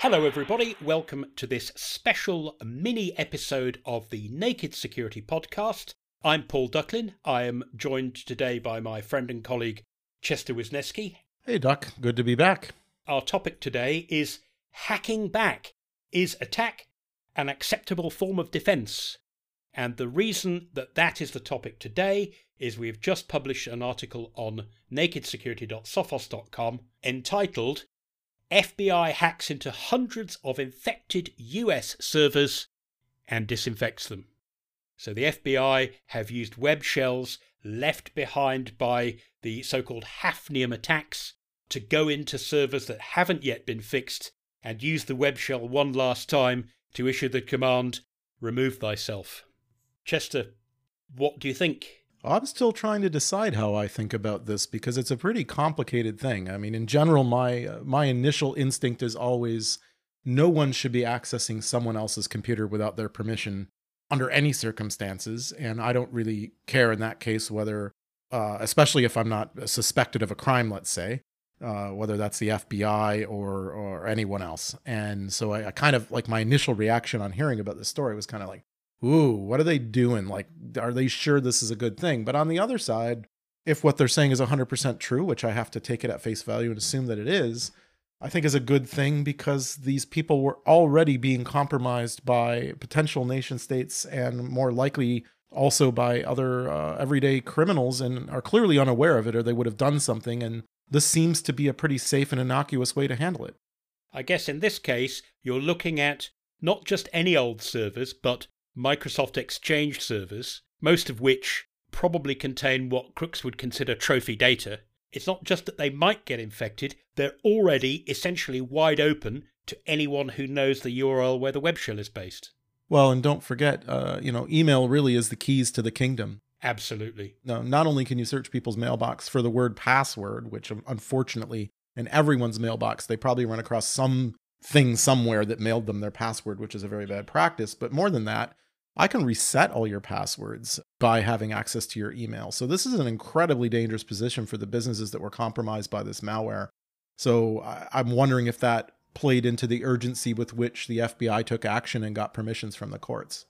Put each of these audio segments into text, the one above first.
Hello, everybody. Welcome to this special mini episode of the Naked Security Podcast. I'm Paul Ducklin. I am joined today by my friend and colleague Chester Wisniewski. Hey, Duck. Good to be back. Our topic today is hacking back. Is attack an acceptable form of defense? And the reason that that is the topic today is we've just published an article on nakedsecurity.sophos.com entitled FBI hacks into hundreds of infected US servers and disinfects them. So the FBI have used web shells left behind by the so called Hafnium attacks to go into servers that haven't yet been fixed and use the web shell one last time to issue the command remove thyself. Chester, what do you think? I'm still trying to decide how I think about this because it's a pretty complicated thing. I mean, in general, my uh, my initial instinct is always no one should be accessing someone else's computer without their permission under any circumstances, and I don't really care in that case whether, uh, especially if I'm not suspected of a crime, let's say, uh, whether that's the FBI or or anyone else. And so I, I kind of like my initial reaction on hearing about this story was kind of like, ooh, what are they doing? Like, are they sure this is a good thing? But on the other side, if what they're saying is 100% true, which I have to take it at face value and assume that it is, I think is a good thing because these people were already being compromised by potential nation states and more likely also by other uh, everyday criminals and are clearly unaware of it or they would have done something. And this seems to be a pretty safe and innocuous way to handle it. I guess in this case, you're looking at not just any old servers, but Microsoft Exchange servers, most of which probably contain what crooks would consider trophy data. It's not just that they might get infected, they're already essentially wide open to anyone who knows the URL where the web shell is based. Well, and don't forget, uh, you know, email really is the keys to the kingdom. Absolutely. No, not only can you search people's mailbox for the word password, which um, unfortunately in everyone's mailbox, they probably run across some thing somewhere that mailed them their password, which is a very bad practice. But more than that, I can reset all your passwords by having access to your email. So this is an incredibly dangerous position for the businesses that were compromised by this malware. So I'm wondering if that played into the urgency with which the FBI took action and got permissions from the courts.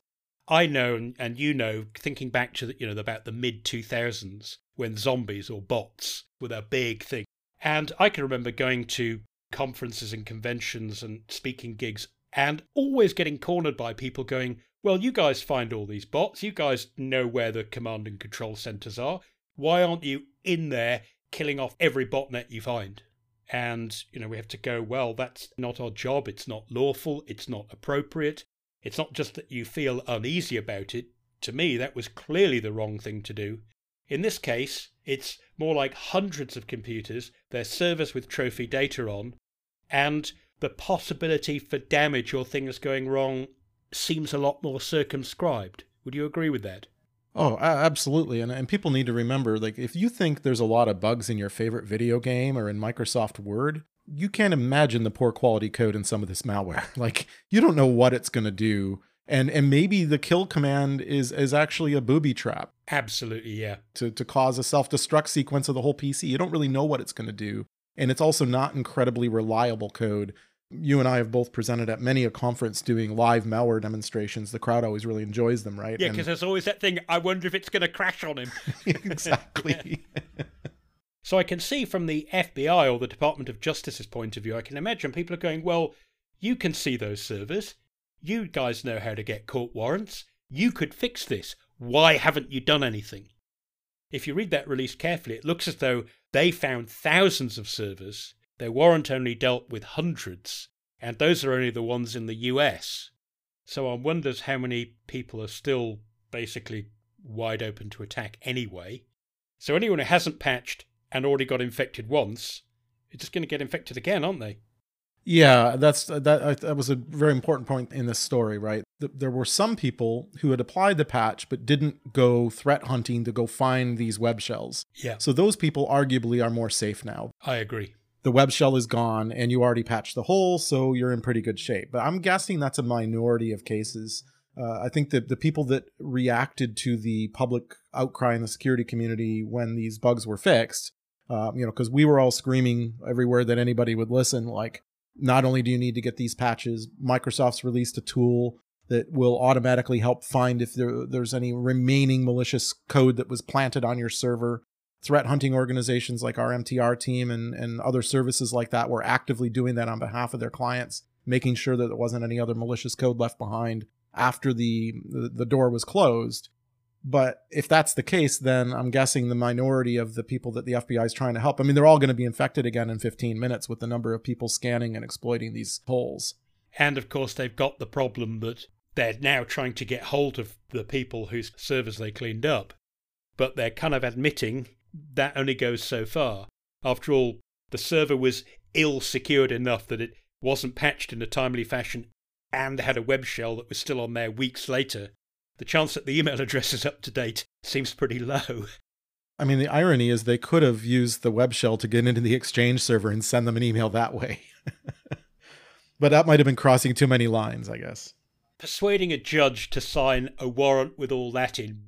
I know, and you know, thinking back to the, you know about the mid 2000s when zombies or bots were a big thing, and I can remember going to conferences and conventions and speaking gigs, and always getting cornered by people going, well, you guys find all these bots. You guys know where the command and control centers are. Why aren't you in there killing off every botnet you find? And, you know, we have to go, well, that's not our job. It's not lawful. It's not appropriate. It's not just that you feel uneasy about it. To me, that was clearly the wrong thing to do. In this case, it's more like hundreds of computers, their servers with trophy data on, and the possibility for damage or things going wrong seems a lot more circumscribed. Would you agree with that? Oh, absolutely. And, and people need to remember like, if you think there's a lot of bugs in your favorite video game or in Microsoft Word, you can't imagine the poor quality code in some of this malware. like, you don't know what it's going to do. And, and maybe the kill command is is actually a booby trap. Absolutely, yeah. To to cause a self-destruct sequence of the whole PC. You don't really know what it's going to do. And it's also not incredibly reliable code you and I have both presented at many a conference doing live malware demonstrations. The crowd always really enjoys them, right? Yeah, because there's always that thing. I wonder if it's going to crash on him. exactly. So I can see from the FBI or the Department of Justice's point of view, I can imagine people are going, "Well, you can see those servers. You guys know how to get court warrants. You could fix this. Why haven't you done anything?" If you read that release carefully, it looks as though they found thousands of servers their warrant only dealt with hundreds, and those are only the ones in the US. So one wonders how many people are still basically wide open to attack anyway. So anyone who hasn't patched and already got infected once, is just going to get infected again, aren't they? Yeah, that's that. That was a very important point in this story, right? There were some people who had applied the patch but didn't go threat hunting to go find these web shells. Yeah. So those people arguably are more safe now. I agree the web shell is gone and you already patched the hole, so you're in pretty good shape. But I'm guessing that's a minority of cases. Uh, I think that the people that reacted to the public outcry in the security community when these bugs were fixed, uh, you know, because we were all screaming everywhere that anybody would listen, like, not only do you need to get these patches, Microsoft's released a tool that will automatically help find if there, there's any remaining malicious code that was planted on your server. Threat hunting organizations like our MTR team and, and other services like that were actively doing that on behalf of their clients, making sure that there wasn't any other malicious code left behind after the, the, the door was closed. But if that's the case, then I'm guessing the minority of the people that the FBI is trying to help, I mean, they're all going to be infected again in 15 minutes with the number of people scanning and exploiting these holes. And of course, they've got the problem that they're now trying to get hold of the people whose servers they cleaned up. But they're kind of admitting that only goes so far. After all, the server was ill secured enough that it wasn't patched in a timely fashion and had a web shell that was still on there weeks later. The chance that the email address is up to date seems pretty low. I mean, the irony is they could have used the web shell to get into the Exchange server and send them an email that way. but that might have been crossing too many lines, I guess persuading a judge to sign a warrant with all that in,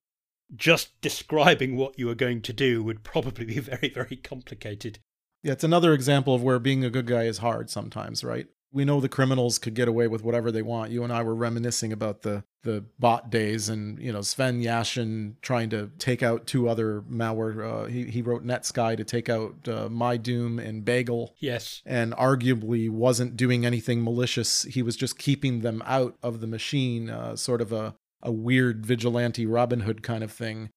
just describing what you are going to do would probably be very, very complicated. Yeah, it's another example of where being a good guy is hard sometimes, right? We know the criminals could get away with whatever they want. You and I were reminiscing about the the bot days, and you know Sven Jaschan trying to take out two other malware. Uh, he he wrote NetSky to take out uh, MyDoom and Bagle. Yes, and arguably wasn't doing anything malicious. He was just keeping them out of the machine, uh, sort of a a weird vigilante Robin Hood kind of thing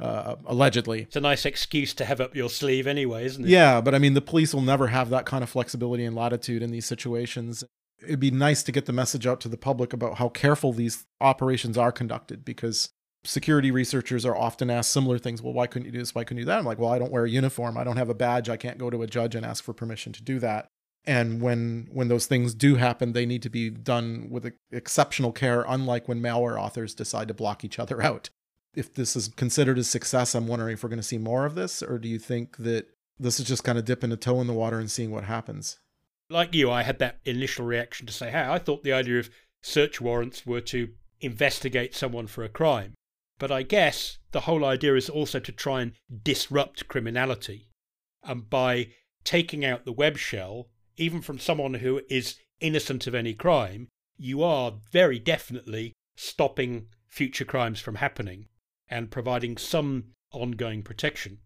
uh, allegedly. It's a nice excuse to have up your sleeve anyway, isn't it? Yeah, but I mean, the police will never have that kind of flexibility and latitude in these situations. It'd be nice to get the message out to the public about how careful these operations are conducted because security researchers are often asked similar things. Well, why couldn't you do this? Why couldn't you do that? I'm like, well, I don't wear a uniform. I don't have a badge. I can't go to a judge and ask for permission to do that. And when when those things do happen, they need to be done with exceptional care, unlike when malware authors decide to block each other out if this is considered a success, I'm wondering if we're going to see more of this, or do you think that this is just kind of dipping a toe in the water and seeing what happens? Like you, I had that initial reaction to say, hey, I thought the idea of search warrants were to investigate someone for a crime. But I guess the whole idea is also to try and disrupt criminality. And by taking out the web shell, even from someone who is innocent of any crime, you are very definitely stopping future crimes from happening and providing some ongoing protection.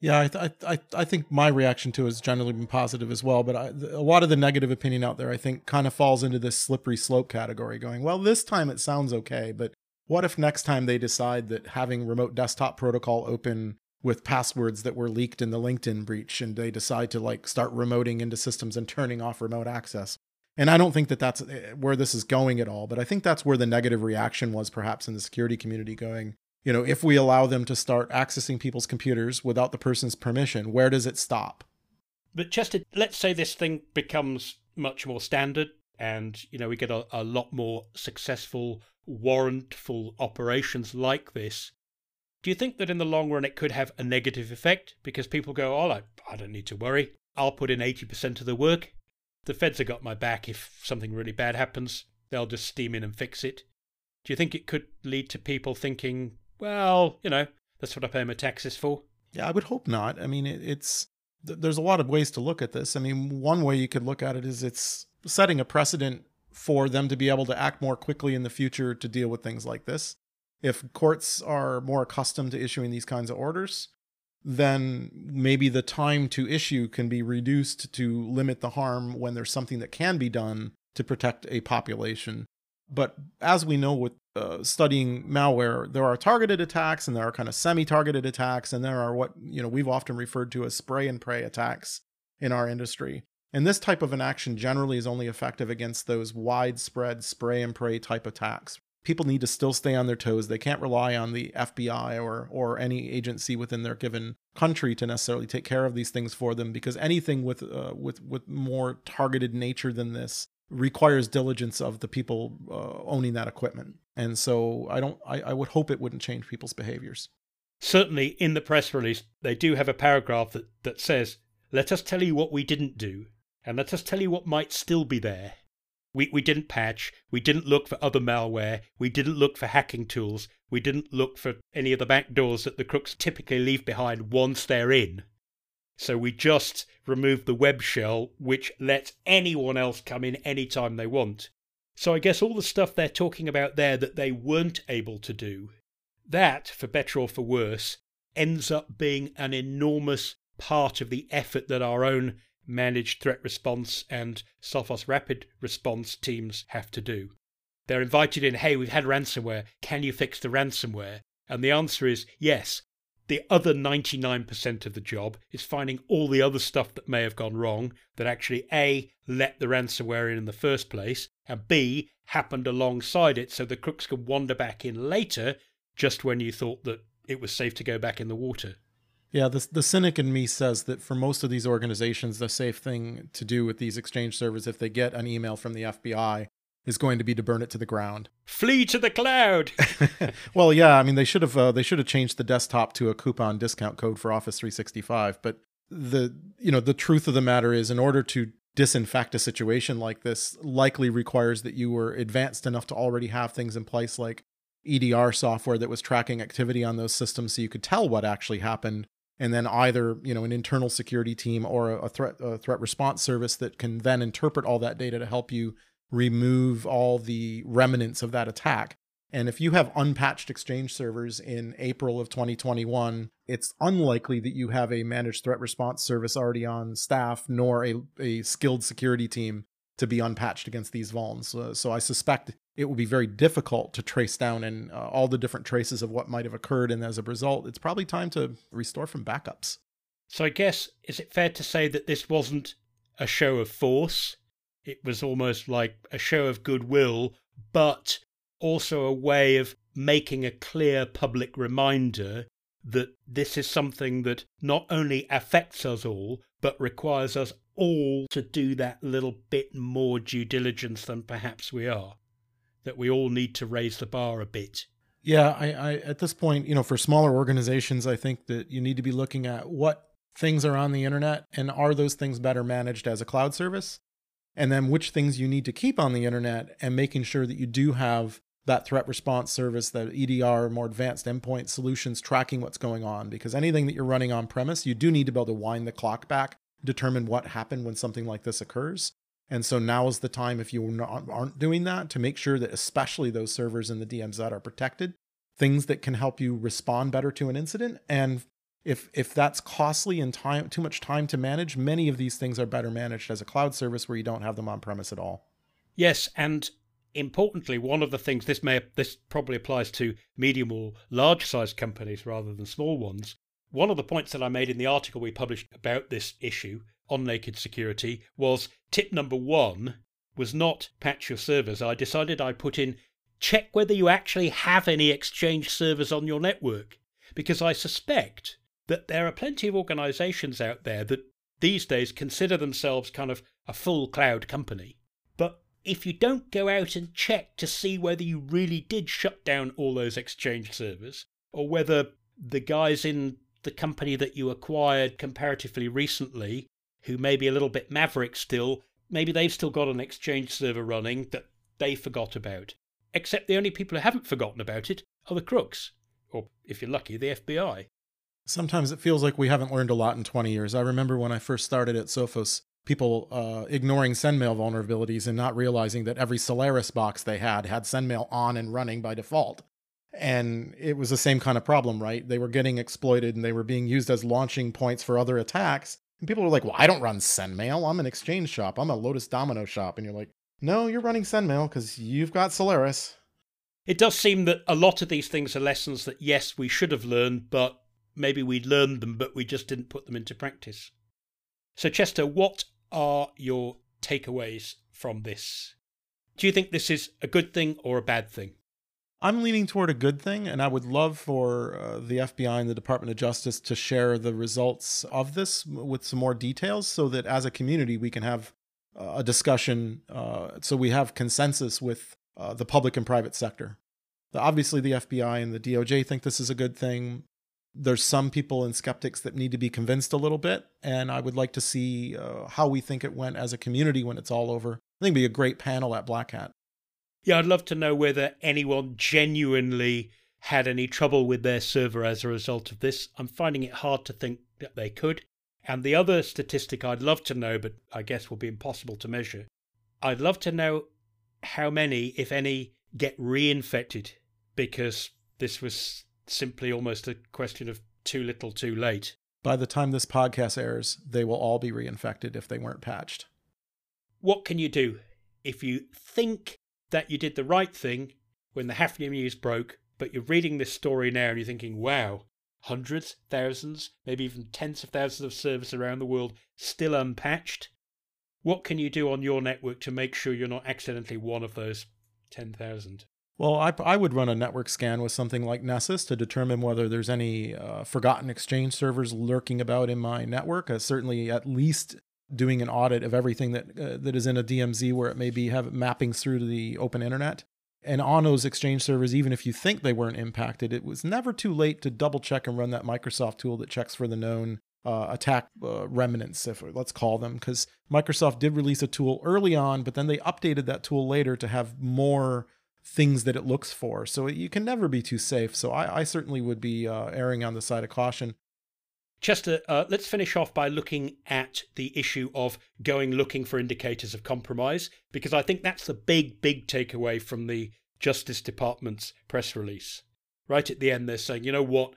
Yeah, I, th- I, I think my reaction to it has generally been positive as well. But a lot of the negative opinion out there, I think, kind of falls into this slippery slope category. Going, well, this time it sounds okay, but what if next time they decide that having remote desktop protocol open with passwords that were leaked in the LinkedIn breach, and they decide to like start remoting into systems and turning off remote access? And I don't think that that's eh, where this is going at all. But I think that's where the negative reaction was, perhaps in the security community, going, you know, if we allow them to start accessing people's computers without the person's permission, where does it stop? But Chester, let's say this thing becomes much more standard and, you know, we get a, a lot more successful warrantful operations like this. Do you think that in the long run it could have a negative effect? Because people go, oh, I, I don't need to worry. I'll put in 80% of the work. The feds have got my back if something really bad happens. They'll just steam in and fix it. Do you think it could lead to people thinking, well, you know, that's what I pay my taxes for. Yeah, I would hope not. I mean, it, it's there's a lot of ways to look at this. I mean, one way you could look at it is it's setting a precedent for them to be able to act more quickly in the future to deal with things like this. If courts are more accustomed to issuing these kinds of orders, then maybe the time to issue can be reduced to limit the harm when there's something that can be done to protect a population but as we know with uh, studying malware, there are targeted attacks and there are kind of semi-targeted attacks, and there are what you know we've often referred to as spray and pray attacks in our industry. And this type of an action generally is only effective against those widespread spray and pray type attacks. People need to still stay on their toes. They can't rely on the FBI or or any agency within their given country to necessarily take care of these things for them because anything with uh, with with more targeted nature than this requires diligence of the people uh, owning that equipment. And so I don't I, I would hope it wouldn't change people's behaviors. Certainly in the press release they do have a paragraph that, that says, Let us tell you what we didn't do, and let us tell you what might still be there. We, we didn't patch. We didn't look for other malware. We didn't look for hacking tools. We didn't look for any of the back doors that the crooks typically leave behind once they're in. So we just removed the web shell, which lets anyone else come in anytime they want. So I guess all the stuff they're talking about there that they weren't able to do, that, for better or for worse, ends up being an enormous part of the effort that our own managed threat response and Sophos rapid response teams have to do. They're invited in, hey, we've had ransomware, can you fix the ransomware? And the answer is yes. The other 99% of the job is finding all the other stuff that may have gone wrong that actually A, let the ransomware in in the first place, and B, happened alongside it so the crooks can wander back in later just when you thought that it was safe to go back in the water. Yeah, the, the cynic in me says that for most of these organizations, the safe thing to do with these exchange servers, if they get an email from the FBI, is going to be to burn it to the ground. Flee to the cloud. well, yeah, I mean they should have uh, they should have changed the desktop to a coupon discount code for Office 365, but the you know the truth of the matter is in order to disinfect a situation like this likely requires that you were advanced enough to already have things in place like EDR software that was tracking activity on those systems so you could tell what actually happened and then either you know an internal security team or a threat a threat response service that can then interpret all that data to help you remove all the remnants of that attack. And if you have unpatched Exchange servers in April of 2021, it's unlikely that you have a managed threat response service already on staff, nor a, a skilled security team to be unpatched against these vulns. Uh, so I suspect it will be very difficult to trace down and uh, all the different traces of what might have occurred. And as a result, it's probably time to restore from backups. So I guess, is it fair to say that this wasn't a show of force? It was almost like a show of goodwill, but also a way of making a clear public reminder that this is something that not only affects us all, but requires us all to do that little bit more due diligence than perhaps we are. That we all need to raise the bar a bit. Yeah, I, I at this point, you know, for smaller organizations, I think that you need to be looking at what things are on the internet and are those things better managed as a cloud service and then which things you need to keep on the internet and making sure that you do have that threat response service, that EDR, more advanced endpoint solutions tracking what's going on. Because anything that you're running on premise, you do need to be able to wind the clock back, determine what happened when something like this occurs. And so now is the time, if you not, aren't doing that, to make sure that especially those servers in the DMZ are protected, things that can help you respond better to an incident, and if if that's costly and time too much time to manage many of these things are better managed as a cloud service where you don't have them on premise at all. Yes and importantly one of the things this may this probably applies to medium or large sized companies rather than small ones. One of the points that i made in the article we published about this issue on naked security was tip number one was not patch your servers. I decided i'd put in check whether you actually have any exchange servers on your network because i suspect that there are plenty of organizations out there that these days consider themselves kind of a full cloud company. But if you don't go out and check to see whether you really did shut down all those Exchange servers, or whether the guys in the company that you acquired comparatively recently, who may be a little bit maverick still, maybe they've still got an Exchange server running that they forgot about. Except the only people who haven't forgotten about it are the crooks, or if you're lucky, the FBI. Sometimes it feels like we haven't learned a lot in 20 years. I remember when I first started at Sophos, people uh, ignoring SendMail vulnerabilities and not realizing that every Solaris box they had had SendMail on and running by default. And it was the same kind of problem, right? They were getting exploited and they were being used as launching points for other attacks. And people were like, well, I don't run SendMail. I'm an exchange shop. I'm a Lotus Domino shop. And you're like, no, you're running SendMail because you've got Solaris. It does seem that a lot of these things are lessons that, yes, we should have learned, but maybe we learned them, but we just didn't put them into practice. So, Chester, what are your takeaways from this? Do you think this is a good thing or a bad thing? I'm leaning toward a good thing, and I would love for uh, the FBI and the Department of Justice to share the results of this with some more details so that as a community we can have uh, a discussion uh, so we have consensus with uh, the public and private sector. Obviously, the FBI and the DOJ think this is a good thing there's some people and skeptics that need to be convinced a little bit and i would like to see uh, how we think it went as a community when it's all over I think it'd be a great panel at Black Hat. Yeah, I'd love to know whether anyone genuinely had any trouble with their server as a result of this. I'm finding it hard to think that they could. And the other statistic I'd love to know, but I guess will be impossible to measure, I'd love to know how many, if any, get reinfected because this was simply almost a question of too little too late. By the time this podcast airs, they will all be reinfected if they weren't patched. What can you do if you think that you did the right thing when the Hafnium news broke, but you're reading this story now and you're thinking, wow, hundreds, thousands, maybe even tens of thousands of servers around the world still unpatched? What can you do on your network to make sure you're not accidentally one of those 10,000? Well, I, I would run a network scan with something like Nessus to determine whether there's any uh, forgotten exchange servers lurking about in my network. Uh, certainly, at least doing an audit of everything that uh, that is in a DMZ where it may be have mappings through to the open internet. And on those exchange servers, even if you think they weren't impacted, it was never too late to double check and run that Microsoft tool that checks for the known uh, attack uh, remnants, if let's call them, because Microsoft did release a tool early on, but then they updated that tool later to have more things that it looks for. So you can never be too safe. So I, I certainly would be uh, erring on the side of caution. Chester, uh, let's finish off by looking at the issue of going looking for indicators of compromise, because I think that's the big, big takeaway from the Justice Department's press release. Right at the end, they're saying, you know what?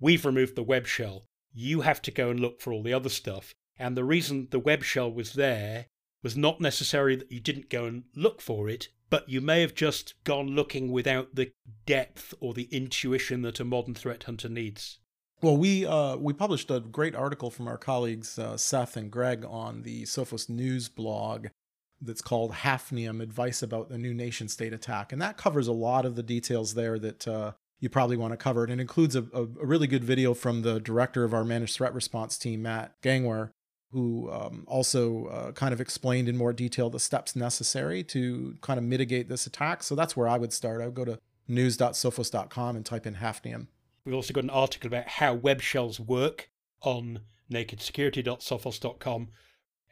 We've removed the web shell. You have to go and look for all the other stuff. And the reason the web shell was there was not necessarily that you didn't go and look for it, but you may have just gone looking without the depth or the intuition that a modern threat hunter needs. Well, we uh, we published a great article from our colleagues uh, Seth and Greg on the Sophos News blog that's called Hafnium Advice About the New Nation State Attack. And that covers a lot of the details there that uh, you probably want to cover. It includes a, a, really good video from the director of our managed threat response team, Mat Gangwer, who um, also uh, kind of explained in more detail the steps necessary to kind of mitigate this attack. So that's where I would start. I would go to news.sophos.com and type in Hafnium. We've also got an article about how web shells work on nakedsecurity.sophos.com.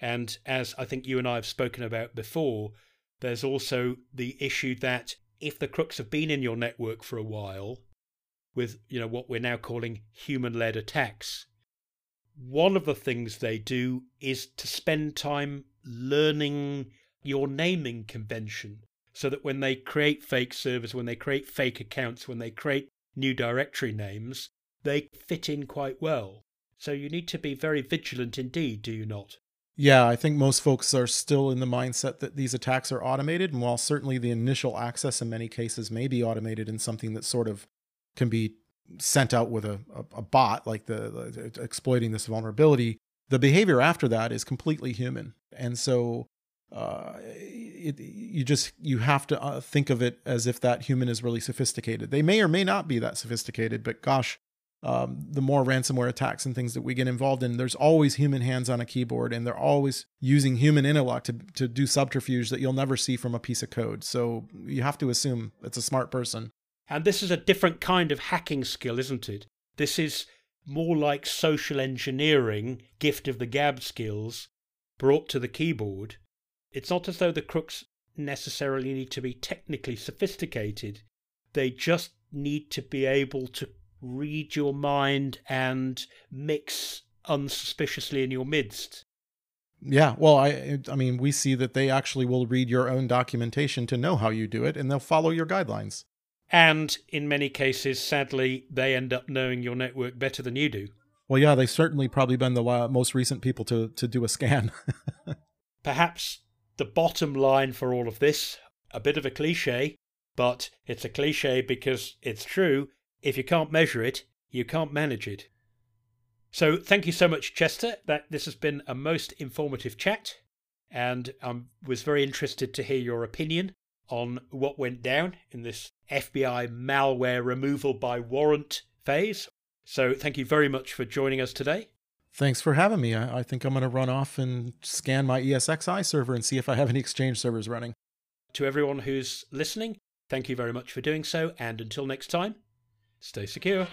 And as I think you and I have spoken about before, there's also the issue that if the crooks have been in your network for a while, with you know what we're now calling human-led attacks, one of the things they do is to spend time learning your naming convention so that when they create fake servers, when they create fake accounts, when they create new directory names, they fit in quite well. So you need to be very vigilant indeed, do you not? Yeah, I think most folks are still in the mindset that these attacks are automated. And while certainly the initial access in many cases may be automated in something that sort of can be sent out with a, a, a bot, like the, the exploiting this vulnerability, the behavior after that is completely human. And so uh, it, you just you have to uh, think of it as if that human is really sophisticated. They may or may not be that sophisticated, but gosh, um, the more ransomware attacks and things that we get involved in, there's always human hands on a keyboard, and they're always using human intellect to to do subterfuge that you'll never see from a piece of code. So you have to assume it's a smart person. And this is a different kind of hacking skill, isn't it? This is more like social engineering, gift of the gab skills brought to the keyboard it's not as though the crooks necessarily need to be technically sophisticated. They just need to be able to read your mind and mix unsuspiciously in your midst. Yeah, well, I I mean, we see that they actually will read your own documentation to know how you do it and they'll follow your guidelines. And in many cases, sadly, they end up knowing your network better than you do. Well, yeah, they've certainly probably been the most recent people to to do a scan. Perhaps the bottom line for all of this, a bit of a cliche, but it's a cliche because it's true. If you can't measure it, you can't manage it. So thank you so much, Chester. That this has been a most informative chat, and I was very interested to hear your opinion on what went down in this FBI malware removal by warrant phase. So thank you very much for joining us today. Thanks for having me. I, I think I'm going to run off and scan my ESXi server and see if I have any Exchange servers running. To everyone who's listening, thank you very much for doing so. And until next time, stay secure.